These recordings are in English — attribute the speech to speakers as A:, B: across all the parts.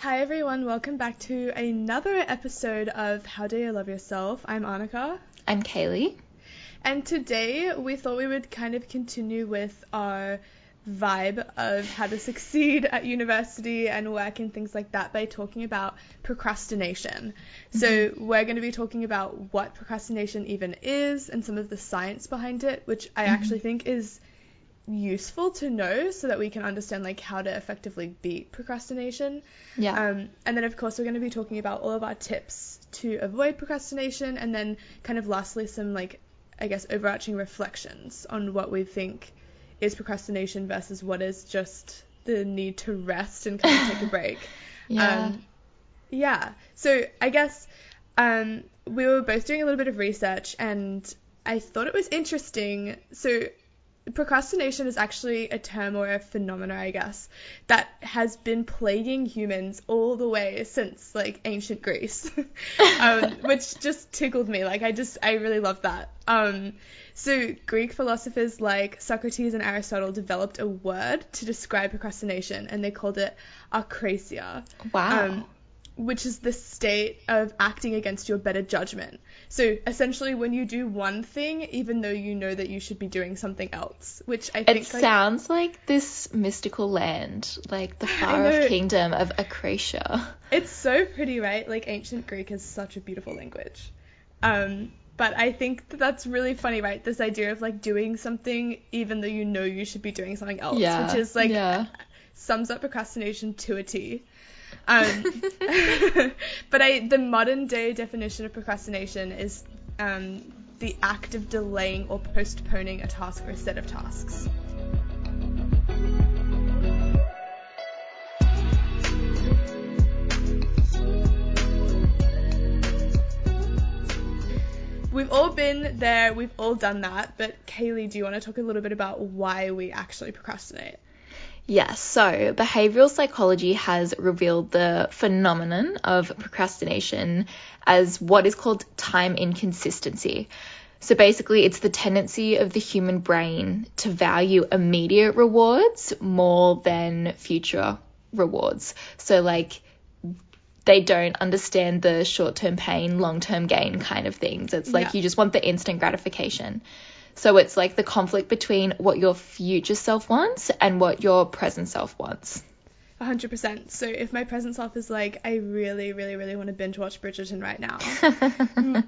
A: Hi everyone, welcome back to another episode of How Do You Love Yourself? I'm Annika.
B: I'm Kaylee.
A: And today we thought we would kind of continue with our vibe of how to succeed at university and work and things like that by talking about procrastination. Mm-hmm. So, we're going to be talking about what procrastination even is and some of the science behind it, which I mm-hmm. actually think is useful to know so that we can understand like how to effectively beat procrastination.
B: Yeah.
A: Um, and then of course we're going to be talking about all of our tips to avoid procrastination and then kind of lastly some like I guess overarching reflections on what we think is procrastination versus what is just the need to rest and kind of take a break.
B: yeah. Um,
A: yeah. So I guess um, we were both doing a little bit of research and I thought it was interesting. So procrastination is actually a term or a phenomena, I guess, that has been plaguing humans all the way since like ancient Greece, um, which just tickled me. Like I just I really love that. Um, so Greek philosophers like Socrates and Aristotle developed a word to describe procrastination, and they called it akrasia.
B: Wow. Um,
A: which is the state of acting against your better judgment. So essentially, when you do one thing, even though you know that you should be doing something else, which I think
B: it like, sounds like this mystical land, like the far off kingdom of Akrasia.
A: It's so pretty, right? Like ancient Greek is such a beautiful language. Um, but I think that that's really funny, right? This idea of like doing something even though you know you should be doing something else,
B: yeah,
A: which is like
B: yeah.
A: sums up procrastination to a T. Um, but I, the modern day definition of procrastination is um, the act of delaying or postponing a task or a set of tasks. We've all been there, we've all done that, but Kaylee, do you want to talk a little bit about why we actually procrastinate?
B: Yes, so behavioral psychology has revealed the phenomenon of procrastination as what is called time inconsistency. So basically, it's the tendency of the human brain to value immediate rewards more than future rewards. So, like, they don't understand the short term pain, long term gain kind of things. It's like yeah. you just want the instant gratification. So it's like the conflict between what your future self wants and what your present self wants.
A: 100%. So if my present self is like, I really, really, really want to binge watch Bridgerton right now,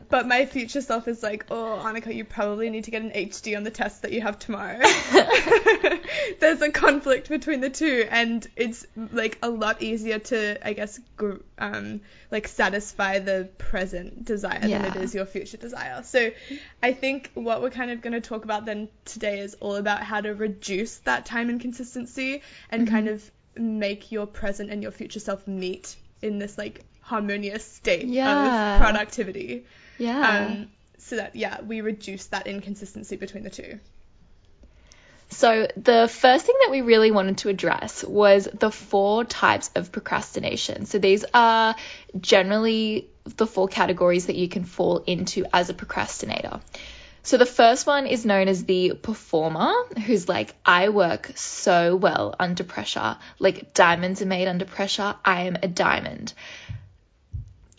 A: but my future self is like, oh, Annika, you probably need to get an HD on the test that you have tomorrow. There's a conflict between the two, and it's like a lot easier to, I guess, gr- um, like satisfy the present desire yeah. than it is your future desire. So I think what we're kind of going to talk about then today is all about how to reduce that time inconsistency and mm-hmm. kind of make your present and your future self meet in this like harmonious state
B: yeah.
A: of productivity.
B: Yeah.
A: Um, so that yeah, we reduce that inconsistency between the two.
B: So, the first thing that we really wanted to address was the four types of procrastination. So, these are generally the four categories that you can fall into as a procrastinator. So the first one is known as the performer, who's like, I work so well under pressure. Like diamonds are made under pressure. I am a diamond.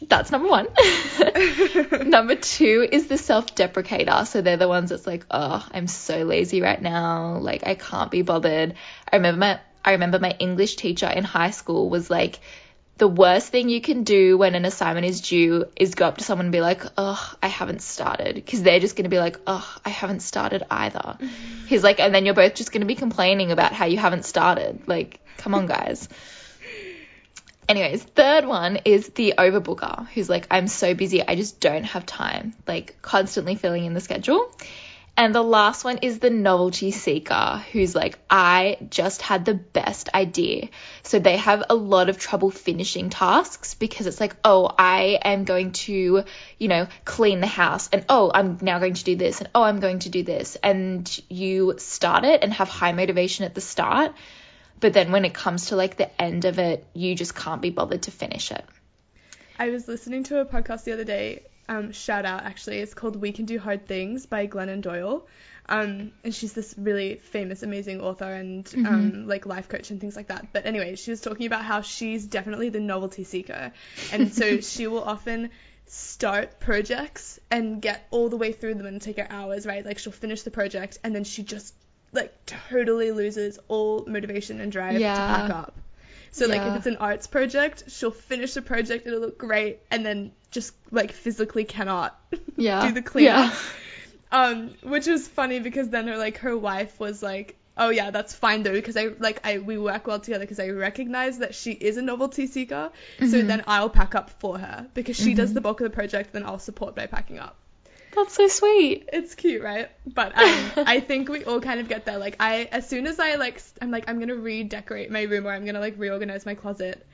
B: That's number one. number two is the self deprecator. So they're the ones that's like, oh, I'm so lazy right now. Like I can't be bothered. I remember my I remember my English teacher in high school was like, the worst thing you can do when an assignment is due is go up to someone and be like, oh, I haven't started. Because they're just going to be like, oh, I haven't started either. Mm-hmm. He's like, and then you're both just going to be complaining about how you haven't started. Like, come on, guys. Anyways, third one is the overbooker who's like, I'm so busy, I just don't have time. Like, constantly filling in the schedule. And the last one is the novelty seeker, who's like, I just had the best idea. So they have a lot of trouble finishing tasks because it's like, oh, I am going to, you know, clean the house, and oh, I'm now going to do this, and oh, I'm going to do this. And you start it and have high motivation at the start. But then when it comes to like the end of it, you just can't be bothered to finish it.
A: I was listening to a podcast the other day Um, shout out actually. It's called We Can Do Hard Things by Glennon Doyle. Um, and she's this really famous, amazing author and
B: Mm-hmm.
A: um, like life coach and things like that. But anyway, she was talking about how she's definitely the novelty seeker, and so she will often start projects and get all the way through them and take her hours, right? Like she'll finish the project and then she just like totally loses all motivation and drive
B: Yeah.
A: to pack up. So like if it's an arts project, she'll finish the project, it'll look great, and then just like physically cannot
B: Yeah.
A: do the cleanup.
B: Yeah.
A: Um, which was funny because then her like her wife was like, "Oh yeah, that's fine though," because I like I we work well together because I recognize that she is a novelty seeker. So
B: Mhm.
A: then I'll pack up for her because she does
B: Mhm.
A: the bulk of the project, then I'll support by packing up.
B: That's so sweet.
A: It's cute, right? But um, I think we all kind of get there. Like I, as soon as I like, I'm like, I'm gonna redecorate my room or I'm gonna like reorganize my closet.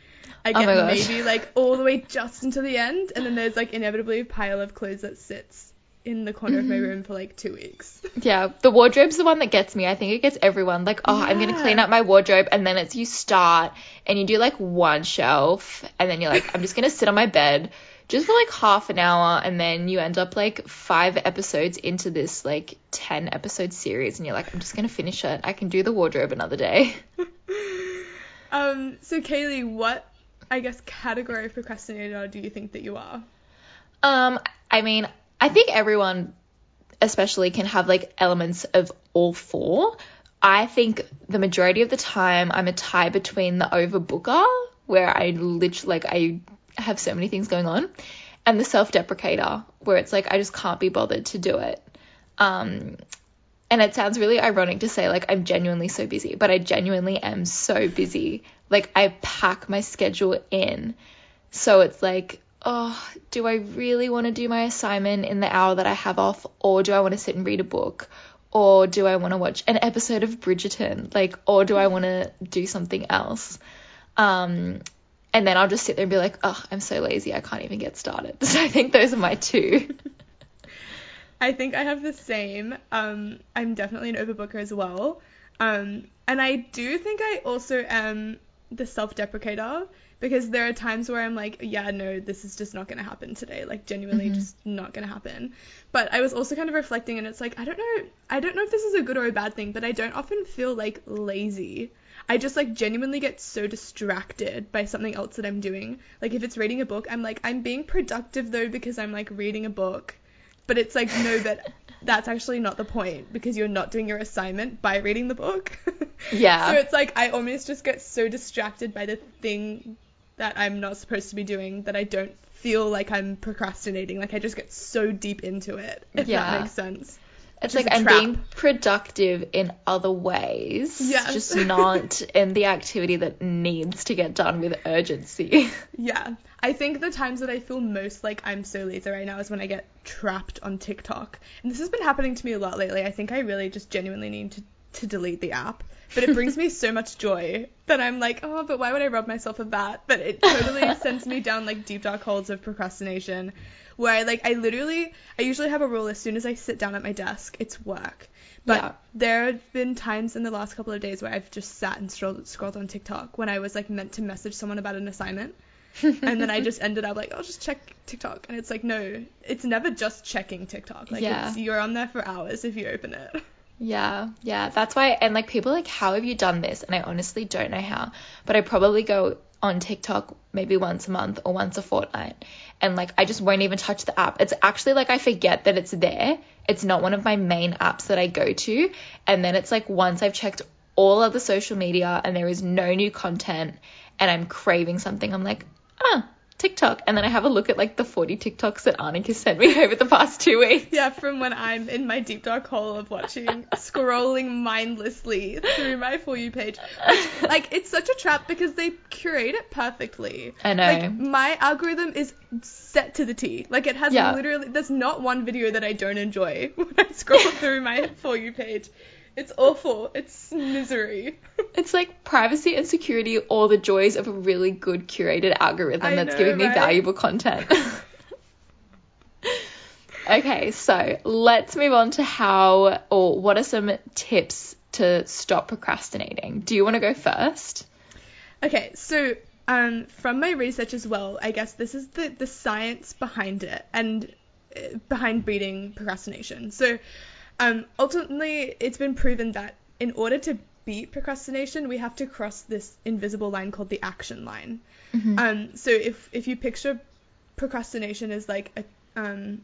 A: I
B: Oh
A: get
B: gosh.
A: maybe like all the way just until the end, and then there's like inevitably a pile of clothes that sits in the corner of my
B: Mhm.
A: room for like two weeks.
B: Yeah, the wardrobe's the one that gets me. I think it gets everyone. Like, oh, I'm gonna clean up my wardrobe, and then it's you start and you do like one shelf, and then you're like, I'm just gonna sit on my bed just for like half an hour, and then you end up like five episodes into this like ten episode series, and you're like, I'm just gonna finish it. I can do the wardrobe another day.
A: Um, so Kaylee, what I guess category of procrastinator do you think that you are?
B: Um, I mean, I think everyone, especially, can have like elements of all four. I think the majority of the time I'm a tie between the overbooker, where I literally like I have so many things going on, and the self-deprecator, where it's like I just can't be bothered to do it. Um, and it sounds really ironic to say like I'm genuinely so busy, but I genuinely am so busy. Like I pack my schedule in. So it's like, oh, do I really want to do my assignment in the hour that I have off or do I want to sit and read a book? Or do I want to watch an episode of Bridgerton? Like or do I want to do something else? Um and then I'll just sit there and be like, oh, I'm so lazy, I can't even get started. So I think those are my two.
A: I think I have the same. Um, I'm definitely an overbooker as well. Um, and I do think I also am the self-deprecator because there are times where I'm like, yeah, no, this is just not gonna happen today. Like genuinely
B: Mhm.
A: just not gonna happen. But I was also kind of reflecting and it's like I don't know I don't know if this is a good or a bad thing, but I don't often feel like lazy. I just like genuinely get so distracted by something else that I'm doing. Like if it's reading a book, I'm like I'm being productive though because I'm like reading a book. But it's like no, but that's actually not the point because you're not doing your assignment by reading the book.
B: Yeah.
A: So it's like I almost just get so distracted by the thing that I'm not supposed to be doing that I don't feel like I'm procrastinating. Like I just get so deep into it, if
B: Yeah.
A: that makes sense.
B: It's like I'm
A: trap.
B: being productive in other ways,
A: Yes.
B: just not in the activity that needs to get done with urgency.
A: Yeah. I think the times that I feel most like I'm so lazy right now is when I get trapped on TikTok. And this has been happening to me a lot lately. I think I really just genuinely need to, to delete the app. But it brings me so much joy that I'm like, oh, but why would I rob myself of that? But it totally sends me down like deep dark holes of procrastination where I like I literally I usually have a rule as soon as I sit down at my desk, it's work. But
B: Yeah.
A: there have been times in the last couple of days where I've just sat and scrolled, scrolled on TikTok when I was like meant to message someone about an assignment and then I just ended up like, I'll just check TikTok, and it's like, no, it's never just checking TikTok. Like,
B: Yeah.
A: it's, you're on there for hours if you open it.
B: Yeah, yeah, that's why. And like people like, how have you done this? And I honestly don't know how, but I probably go on TikTok maybe once a month or once a fortnight, and like I just won't even touch the app. It's actually like I forget that it's there. It's not one of my main apps that I go to, and then it's like once I've checked all other social media and there is no new content, and I'm craving something, I'm like, ah. TikTok, and then I have a look at like the 40 TikToks that Anik has sent me over the past two weeks.
A: Yeah, from when I'm in my deep dark hole of watching, scrolling mindlessly through my For You page. Which, like, it's such a trap because they curate it perfectly.
B: I know.
A: Like, my algorithm is set to the T. Like, it has
B: Yeah.
A: literally, there's not one video that I don't enjoy when I scroll through my For You page. It's awful. It's misery.
B: It's like privacy and security, all the joys of a really good curated algorithm
A: I
B: that's
A: know,
B: giving me valuable content. okay, so let's move on to how or what are some tips to stop procrastinating? Do you want to go first?
A: Okay, so um, from my research as well, I guess this is the, the science behind it. And uh, behind beating procrastination. So um, ultimately, it's been proven that in order to beat procrastination, we have to cross this invisible line called the action line.
B: Mm-hmm.
A: Um, so if if you picture procrastination as like a um,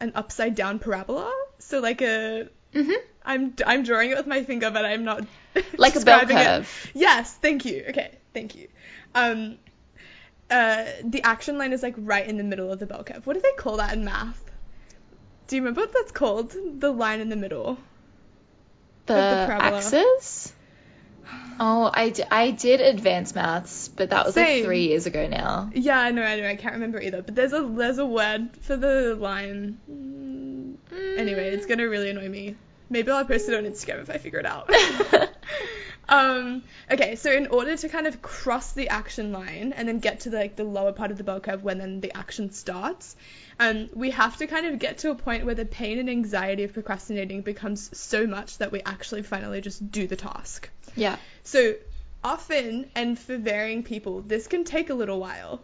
A: an upside down parabola, so like a
B: Mhm.
A: I'm I'm drawing it with my finger, but I'm not
B: Like a bell
A: describing it.
B: curve.
A: Yes, thank you. Okay, thank you. Um, uh, the action line is like right in the middle of the bell curve. What do they call that in math? Do you remember what that's called? The line in the middle.
B: The,
A: the
B: axis? Oh, I, d- I did advanced maths, but that was like three years ago now.
A: Yeah, I know, I know, I can't remember either. But there's a there's a word for the line. Mm, Anyway, it's gonna really annoy me. Maybe I'll post it on Instagram if I figure it out. um, okay, so in order to kind of cross the action line and then get to the, like the lower part of the bell curve when then the action starts, um, we have to kind of get to a point where the pain and anxiety of procrastinating becomes so much that we actually finally just do the task.
B: Yeah.
A: So often and for varying people, this can take a little while.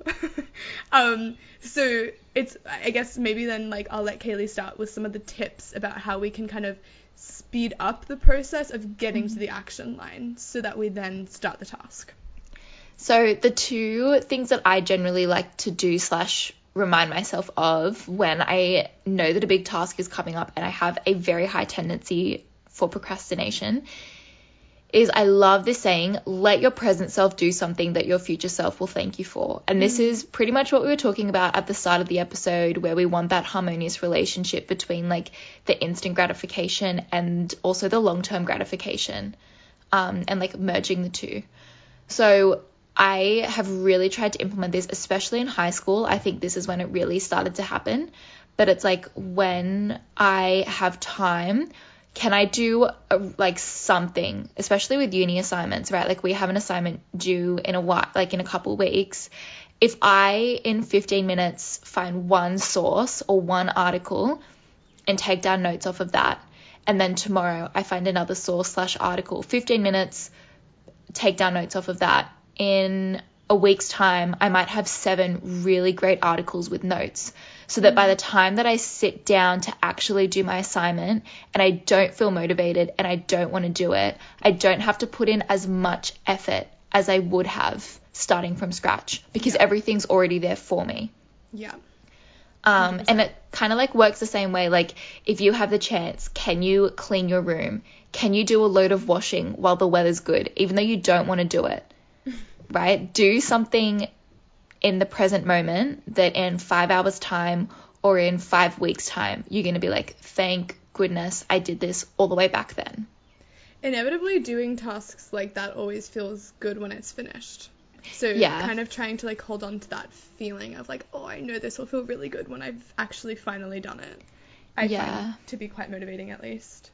A: um, so it's I guess maybe then like I'll let Kaylee start with some of the tips about how we can kind of speed up the process of getting to the mm-hmm. action line so that we then start the task.
B: So the two things that I generally like to do slash remind myself of when I know that a big task is coming up and I have a very high tendency for procrastination is I love this saying, let your present self do something that your future self will thank you for. And this is pretty much what we were talking about at the start of the episode where we want that harmonious relationship between like the instant gratification and also the long-term gratification. Um, and like merging the two. So I have really tried to implement this, especially in high school. I think this is when it really started to happen. But it's like when I have time, can I do a, like something, especially with uni assignments, right? Like we have an assignment due in a while, like in a couple weeks. If I in 15 minutes find one source or one article and take down notes off of that, and then tomorrow I find another source slash article, 15 minutes, take down notes off of that. In a week's time, I might have seven really great articles with notes. So that by the time that I sit down to actually do my assignment and I don't feel motivated and I don't want to do it, I don't have to put in as much effort as I would have starting from scratch because
A: Yeah.
B: everything's already there for me.
A: Yeah.
B: Um, and it kind of like works the same way. Like if you have the chance, can you clean your room? Can you do a load of washing while the weather's good, even though you don't want to do it? Right? Do something in the present moment that in five hours time or in five weeks time, you're going to be like, thank goodness I did this all the way back then.
A: Inevitably doing tasks like that always feels good when it's finished. So
B: Yeah.
A: kind of trying to like hold on to that feeling of like, oh, I know this will feel really good when I've actually finally done it. I
B: Yeah.
A: find to be quite motivating at least.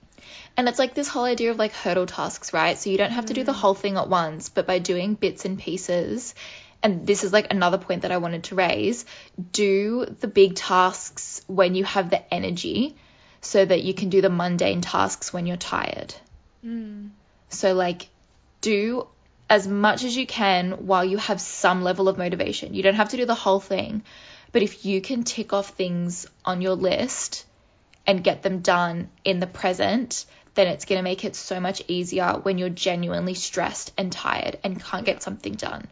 B: And it's like this whole idea of like hurdle tasks, right? So you don't have to do the mm. whole thing at once, but by doing bits and pieces, and this is like another point that I wanted to raise, do the big tasks when you have the energy so that you can do the mundane tasks when you're tired. Mm. So like do as much as you can while you have some level of motivation. You don't have to do the whole thing, but if you can tick off things on your list and get them done in the present, then it's going to make it so much easier when you're genuinely stressed and tired and can't get something done.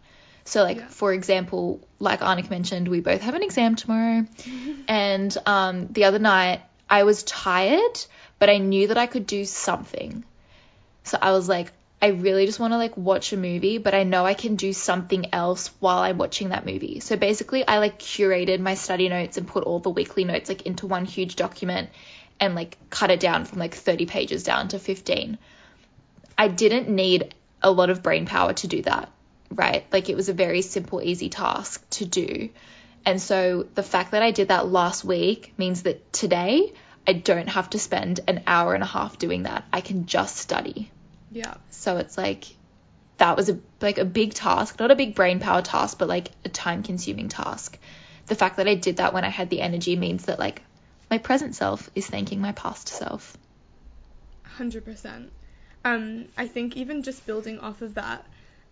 B: So, like,
A: Yeah.
B: for example, like Annika mentioned, we both have an exam tomorrow. and um, the other night, I was tired, but I knew that I could do something. So I was like, I really just want to like watch a movie, but I know I can do something else while I'm watching that movie. So basically, I like curated my study notes and put all the weekly notes like into one huge document and like cut it down from like 30 pages down to 15. I didn't need a lot of brain power to do that, right? Like it was a very simple, easy task to do. And so the fact that I did that last week means that today I don't have to spend an hour and a half doing that. I can just study.
A: Yeah.
B: So it's like that was a like a big task, not a big brain power task, but like a time consuming task. The fact that I did that when I had the energy means that like my present self is thanking my past self.
A: Hundred percent. Um, I think even just building off of that,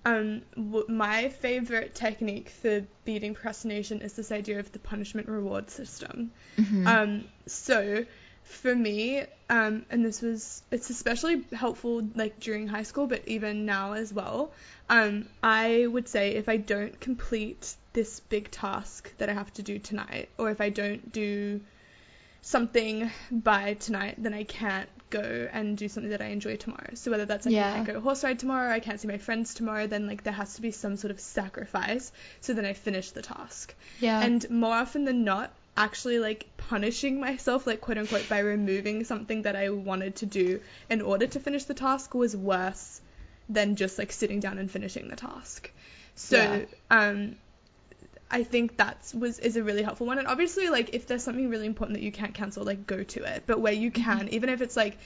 A: um, w- my favorite technique for beating procrastination is this idea of the punishment reward system.
B: Mhm.
A: Um, so for me, um, and this was it's especially helpful like during high school, but even now as well. Um, I would say if I don't complete this big task that I have to do tonight, or if I don't do something by tonight, then I can't go and do something that I enjoy tomorrow. So whether that's like
B: Yeah.
A: I can't go horse ride tomorrow, I can't see my friends tomorrow, then like there has to be some sort of sacrifice so then I finish the task.
B: yeah.
A: And more often than not, actually like punishing myself, like quote unquote, by removing something that I wanted to do in order to finish the task was worse than just like sitting down and finishing the task. So,
B: Yeah.
A: um, I think that's was is a really helpful one. And obviously, like if there's something really important that you can't cancel, like go to it. But where you can, even if it's like,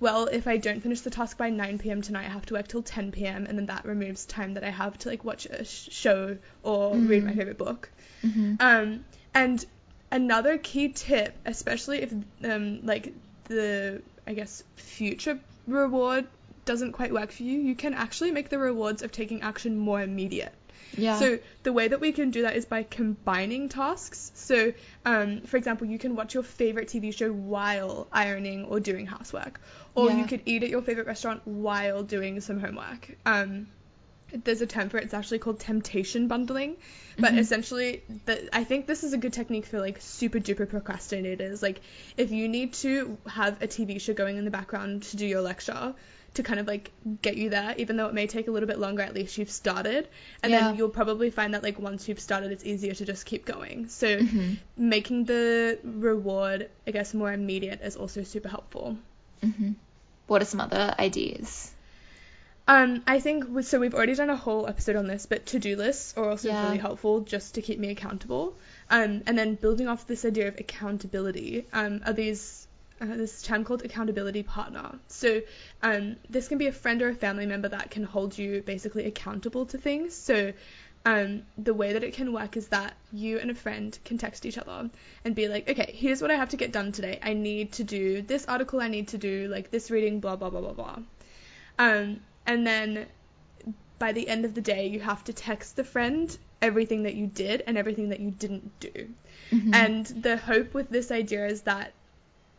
A: well, if I don't finish the task by 9 p.m. tonight, I have to work till 10 p.m. and then that removes time that I have to like watch a sh- show or read my favorite book.
B: Mhm.
A: Um, and another key tip, especially if um, like the I guess future reward doesn't quite work for you, you can actually make the rewards of taking action more immediate.
B: yeah.
A: So the way that we can do that is by combining tasks. So, um, for example, you can watch your favorite TV show while ironing or doing housework, or
B: Yeah.
A: you could eat at your favorite restaurant while doing some homework. Um, there's a term for it. It's actually called temptation bundling, but
B: Mhm.
A: essentially, the, I think this is a good technique for like super duper procrastinators. Like, if you need to have a TV show going in the background to do your lecture, to kind of like get you there, even though it may take a little bit longer, at least you've started. And
B: Yeah.
A: then you'll probably find that like once you've started, it's easier to just keep going. So
B: Mhm.
A: making the reward, I guess, more immediate is also super helpful.
B: Mhm. What are some other ideas?
A: Um, I think so. We've already done a whole episode on this, but to-do lists are also
B: Yeah.
A: really helpful just to keep me accountable. Um, and then building off this idea of accountability, um, are these uh, this term called accountability partner. So um, this can be a friend or a family member that can hold you basically accountable to things. So um, the way that it can work is that you and a friend can text each other and be like, okay, here's what I have to get done today. I need to do this article. I need to do like this reading. Blah blah blah blah blah. Um, and then by the end of the day, you have to text the friend everything that you did and everything that you didn't do.
B: Mhm.
A: And the hope with this idea is that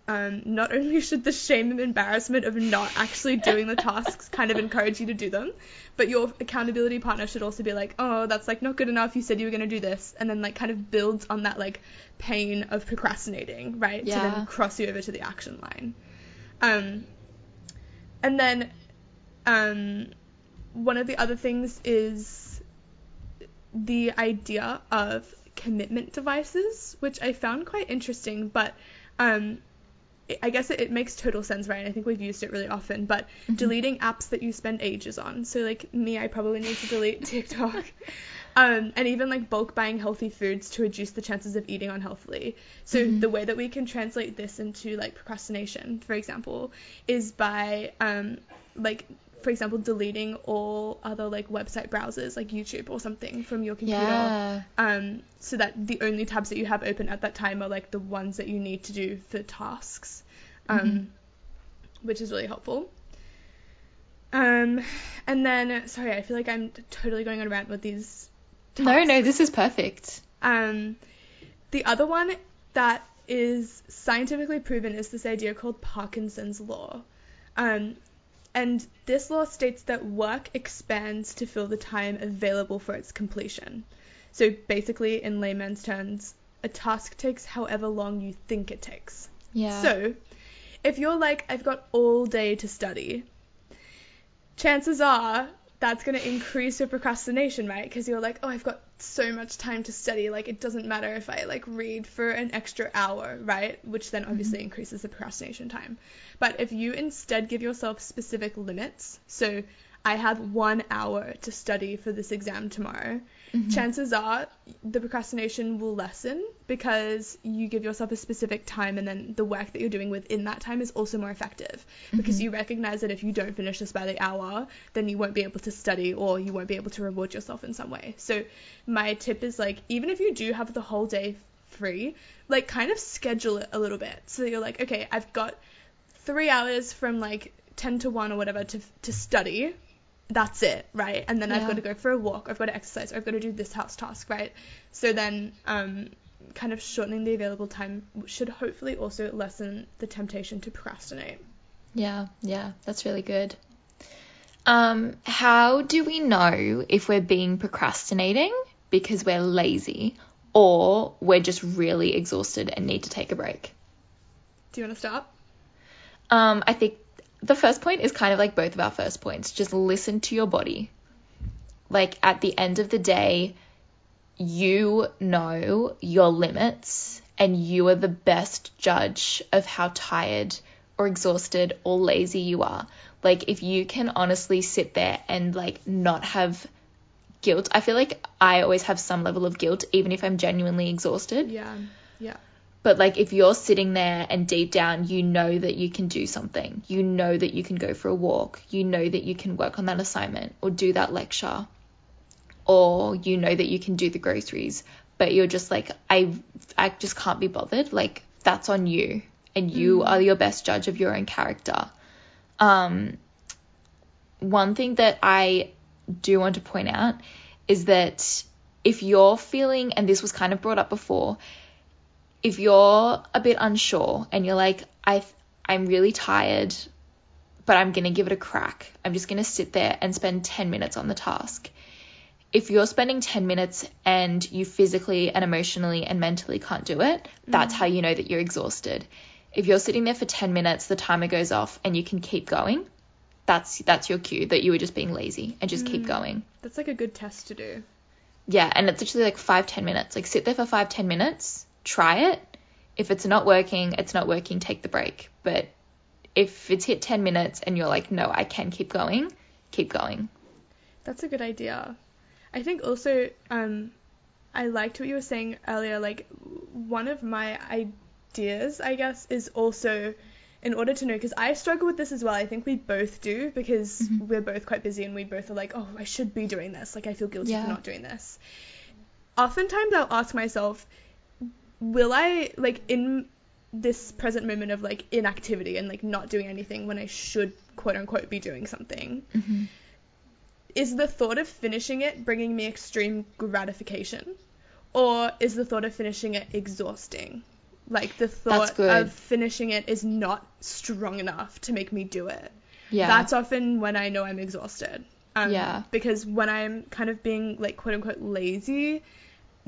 A: um, not only should the shame and embarrassment of not actually doing the tasks kind of encourage you to do them, but your accountability partner should also be like, oh, that's like not good enough. You said you were going to do this. And then like kind of builds on that like pain of procrastinating, right? To then cross you over to the action line. Um, and then um, one of the other things is the idea of commitment devices, which I found quite interesting, but um, I- guess it, it makes total sense, right? I think we've used it really often, but deleting apps that you spend ages on. So, like me, I probably need to delete TikTok. Um, and even like bulk buying healthy foods to reduce the chances of eating unhealthily. So
B: Mhm.
A: the way that we can translate this into like procrastination, for example, is by um, like for example deleting all other like website browsers like YouTube or something from your computer
B: Yeah.
A: um, so that the only tabs that you have open at that time are like the ones that you need to do for tasks, um,
B: Mhm.
A: which is really helpful. Um, and then sorry, I feel like I'm totally going on a rant with these.
B: No, no, this is perfect.
A: Um, the other one that is scientifically proven is this idea called Parkinson's law. Um, and this law states that work expands to fill the time available for its completion. So basically, in layman's terms, a task takes however long you think it takes.
B: Yeah.
A: So, if you're like, I've got all day to study, chances are that's going to increase your procrastination, right? Because you're like, oh, I've got so much time to study. Like, it doesn't matter if I like read for an extra hour, right? Which then obviously mm-hmm. increases the procrastination time. But if you instead give yourself specific limits, so I have one hour to study for this exam tomorrow,
B: Mhm.
A: chances are the procrastination will lessen because you give yourself a specific time and then the work that you're doing within that time is also more effective because
B: Mhm.
A: you recognize that if you don't finish this by the hour then you won't be able to study or you won't be able to reward yourself in some way so my tip is like even if you do have the whole day free like kind of schedule it a little bit so that you're like okay I've got three hours from like 10 to 1 or whatever to, to study that's it, right? And then I've got to go for a walk, I've got to exercise, I've got to do this house task, right? So then, um, kind of shortening the available time should hopefully also lessen the temptation to procrastinate.
B: Yeah, yeah, that's really good. Um, how do we know if we're being procrastinating because we're lazy or we're just really exhausted and need to take a break?
A: Do you want to start?
B: Um, I think the first point is kind of like both of our first points. Just listen to your body. Like at the end of the day, you know your limits and you are the best judge of how tired or exhausted or lazy you are. Like if you can honestly sit there and like not have guilt. I feel like I always have some level of guilt even if I'm genuinely exhausted.
A: Yeah. Yeah.
B: But like if you're sitting there and deep down you know that you can do something, you know that you can go for a walk, you know that you can work on that assignment or do that lecture, or you know that you can do the groceries, but you're just like I I just can't be bothered. Like that's on you, and you are your best judge of your own character. Um, one thing that I do want to point out is that if you're feeling, and this was kind of brought up before, if you're a bit unsure and you're like, I, I'm really tired, but I'm gonna give it a crack. I'm just gonna sit there and spend 10 minutes on the task. If you're spending 10 minutes and you physically and emotionally and mentally can't do it, mm-hmm. that's how you know that you're exhausted. If you're sitting there for 10 minutes, the timer goes off and you can keep going, that's that's your cue that you were just being lazy and just keep mm. going.
A: That's like a good test to do.
B: Yeah, and it's literally like five, ten minutes. Like sit there for five, ten minutes, try it. If it's not working, it's not working, take the break. But if it's hit 10 minutes and you're like, no, I can keep going, keep going.
A: That's a good idea. I think also, um, I liked what you were saying earlier. Like, one of my ideas, I guess, is also in order to know, because I struggle with this as well. I think we both do because we're both quite busy and we both are like, oh, I should be doing this. Like, I feel guilty
B: Yeah.
A: for not doing this. Oftentimes, I'll ask myself, will I, like, in this present moment of like inactivity and like not doing anything when I should quote unquote be doing something, is the thought of finishing it bringing me extreme gratification? Or is the thought of finishing it exhausting? Like the thought of finishing it is not strong enough to make me do it.
B: Yeah.
A: That's often when I know I'm exhausted. Um,
B: Yeah.
A: Because when I'm kind of being like quote unquote lazy,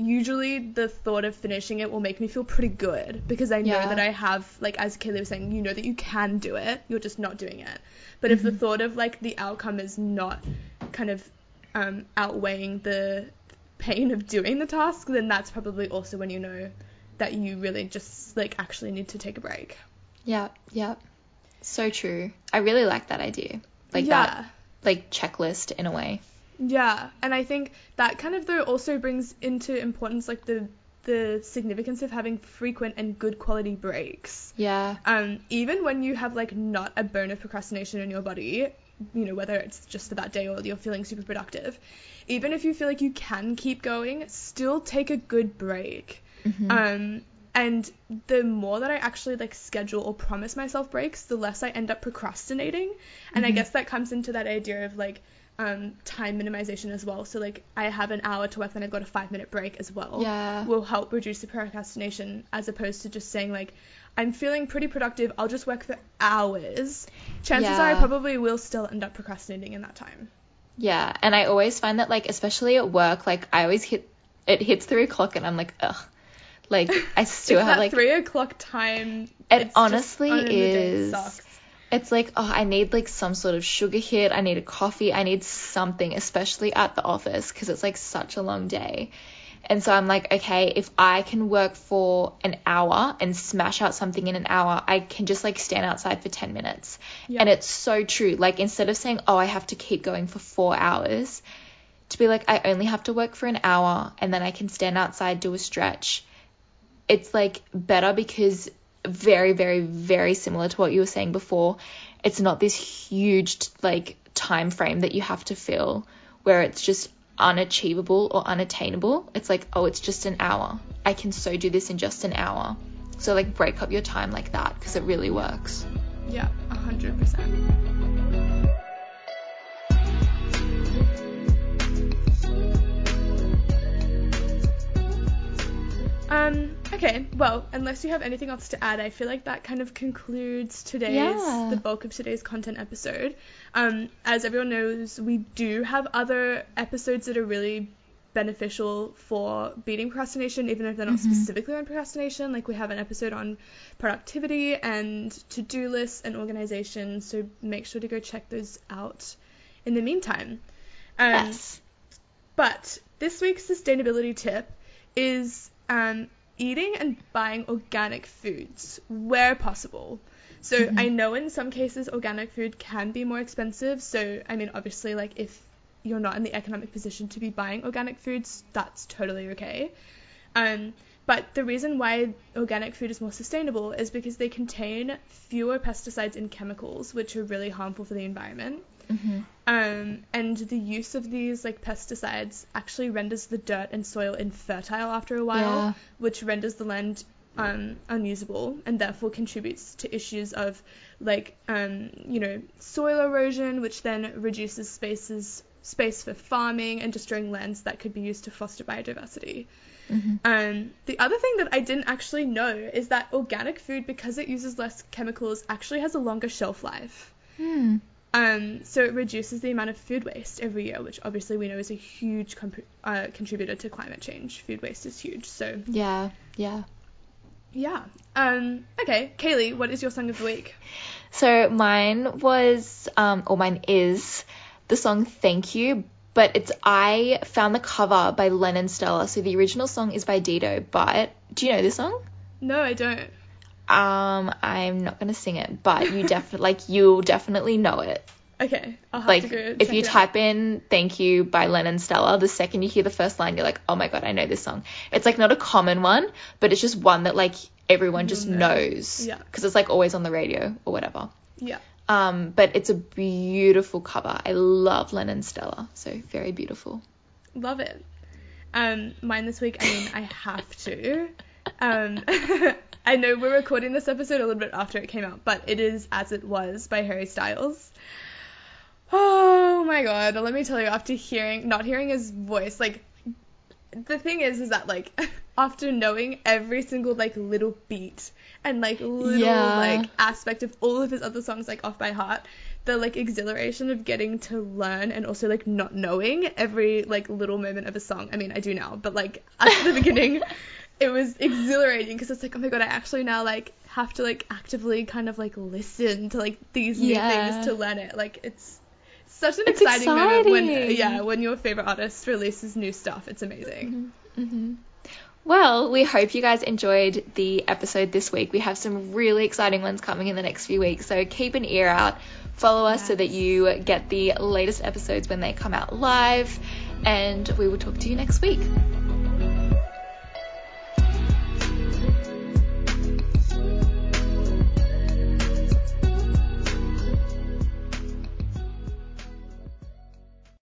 A: usually the thought of finishing it will make me feel pretty good because I know
B: Yeah.
A: that I have like as Kaylee was saying, you know that you can do it, you're just not doing it. But if the thought of like the outcome is not kind of um, outweighing the pain of doing the task, then that's probably also when you know that you really just like actually need to take a break.
B: yeah, yeah. So true. I really like that idea. Like
A: yeah.
B: that, like checklist in a way.
A: Yeah, and I think that kind of though also brings into importance like the the significance of having frequent and good quality breaks.
B: Yeah.
A: Um, even when you have like not a bone of procrastination in your body, you know, whether it's just for that day or you're feeling super productive, even if you feel like you can keep going, still take a good break. Um, and the more that I actually like schedule or promise myself breaks, the less I end up procrastinating. And I guess that comes into that idea of like um, time minimization as well. So like I have an hour to work, then I've got a five minute break as well.
B: Yeah.
A: Will help reduce the procrastination as opposed to just saying like I'm feeling pretty productive. I'll just work for hours. Chances are I probably will still end up procrastinating in that time.
B: Yeah, and I always find that like especially at work, like I always hit it hits three o'clock and I'm like, ugh. Like I still have
A: that
B: like
A: three o'clock time.
B: It
A: just
B: honestly
A: on in the day
B: is. It's like oh I need like some sort of sugar hit, I need a coffee, I need something, especially at the office because it's like such a long day. And so I'm like, okay, if I can work for an hour and smash out something in an hour, I can just like stand outside for 10 minutes.
A: Yeah.
B: And it's so true. Like instead of saying, oh, I have to keep going for four hours, to be like, I only have to work for an hour and then I can stand outside, do a stretch. It's like better because very, very, very similar to what you were saying before. It's not this huge like time frame that you have to fill where it's just unachievable or unattainable. It's like, oh, it's just an hour. I can so do this in just an hour. So like break up your time like that because it really works.
A: Yeah, 100%. Okay, well, unless you have anything else to add, I feel like that kind of concludes today's,
B: Yeah.
A: the bulk of today's content episode. Um, as everyone knows, we do have other episodes that are really beneficial for beating procrastination, even if they're not specifically on procrastination. Like we have an episode on productivity and to do lists and organization, so make sure to go check those out in the meantime. Um,
B: yes.
A: but this week's sustainability tip is um, eating and buying organic foods where possible. So I know in some cases organic food can be more expensive. So I mean, obviously, like if you're not in the economic position to be buying organic foods, that's totally okay. Um, but the reason why organic food is more sustainable is because they contain fewer pesticides and chemicals, which are really harmful for the environment.
B: Mm-hmm.
A: Um, and the use of these like pesticides actually renders the dirt and soil infertile after a while,
B: Yeah.
A: which renders the land um, unusable and therefore contributes to issues of like um, you know soil erosion, which then reduces spaces space for farming and destroying lands that could be used to foster biodiversity.
B: Mm-hmm.
A: Um, the other thing that I didn't actually know is that organic food, because it uses less chemicals, actually has a longer shelf life.
B: Hmm.
A: Um, so it reduces the amount of food waste every year, which obviously we know is a huge comp- uh, contributor to climate change. Food waste is huge. So
B: Yeah. Yeah.
A: yeah. Um, okay, Kaylee, what is your song of the week?
B: So mine was, um, or mine is the song Thank You, but it's I found the cover by Lennon Stella. So the original song is by Dido, but do you know this song?
A: No, I don't.
B: Um, I'm not gonna sing it, but you definitely like you'll definitely know it.
A: Okay, I'll have
B: Like
A: to go.
B: if you
A: it out.
B: type in "Thank You" by Lennon Stella, the second you hear the first line, you're like, "Oh my god, I know this song." It's like not a common one, but it's just one that like everyone just
A: know.
B: knows
A: Yeah.
B: because it's like always on the radio or whatever.
A: Yeah.
B: Um, but it's a beautiful cover. I love Lennon Stella, so very beautiful.
A: Love it. Um, mine this week, I mean, I have to. Um, I know we're recording this episode a little bit after it came out, but it is As It Was by Harry Styles. Oh my god, let me tell you, after hearing, not hearing his voice, like, the thing is, is that, like, after knowing every single, like, little beat and, like, little,
B: Yeah.
A: like, aspect of all of his other songs, like, off by heart, the, like, exhilaration of getting to learn and also, like, not knowing every, like, little moment of a song. I mean, I do now, but, like, at the beginning, it was exhilarating because it's like, oh my god, I actually now, like, have to, like, actively kind of, like, listen to, like, these new
B: Yeah.
A: things to learn it. Like, it's such an
B: It's
A: exciting, moment when, yeah, when your favorite artist releases new stuff. It's amazing.
B: hmm Well, we hope you guys enjoyed the episode this week. We have some really exciting ones coming in the next few weeks, so keep an ear out. Follow us so that you get the latest episodes when they come out live, and we will talk to you next week.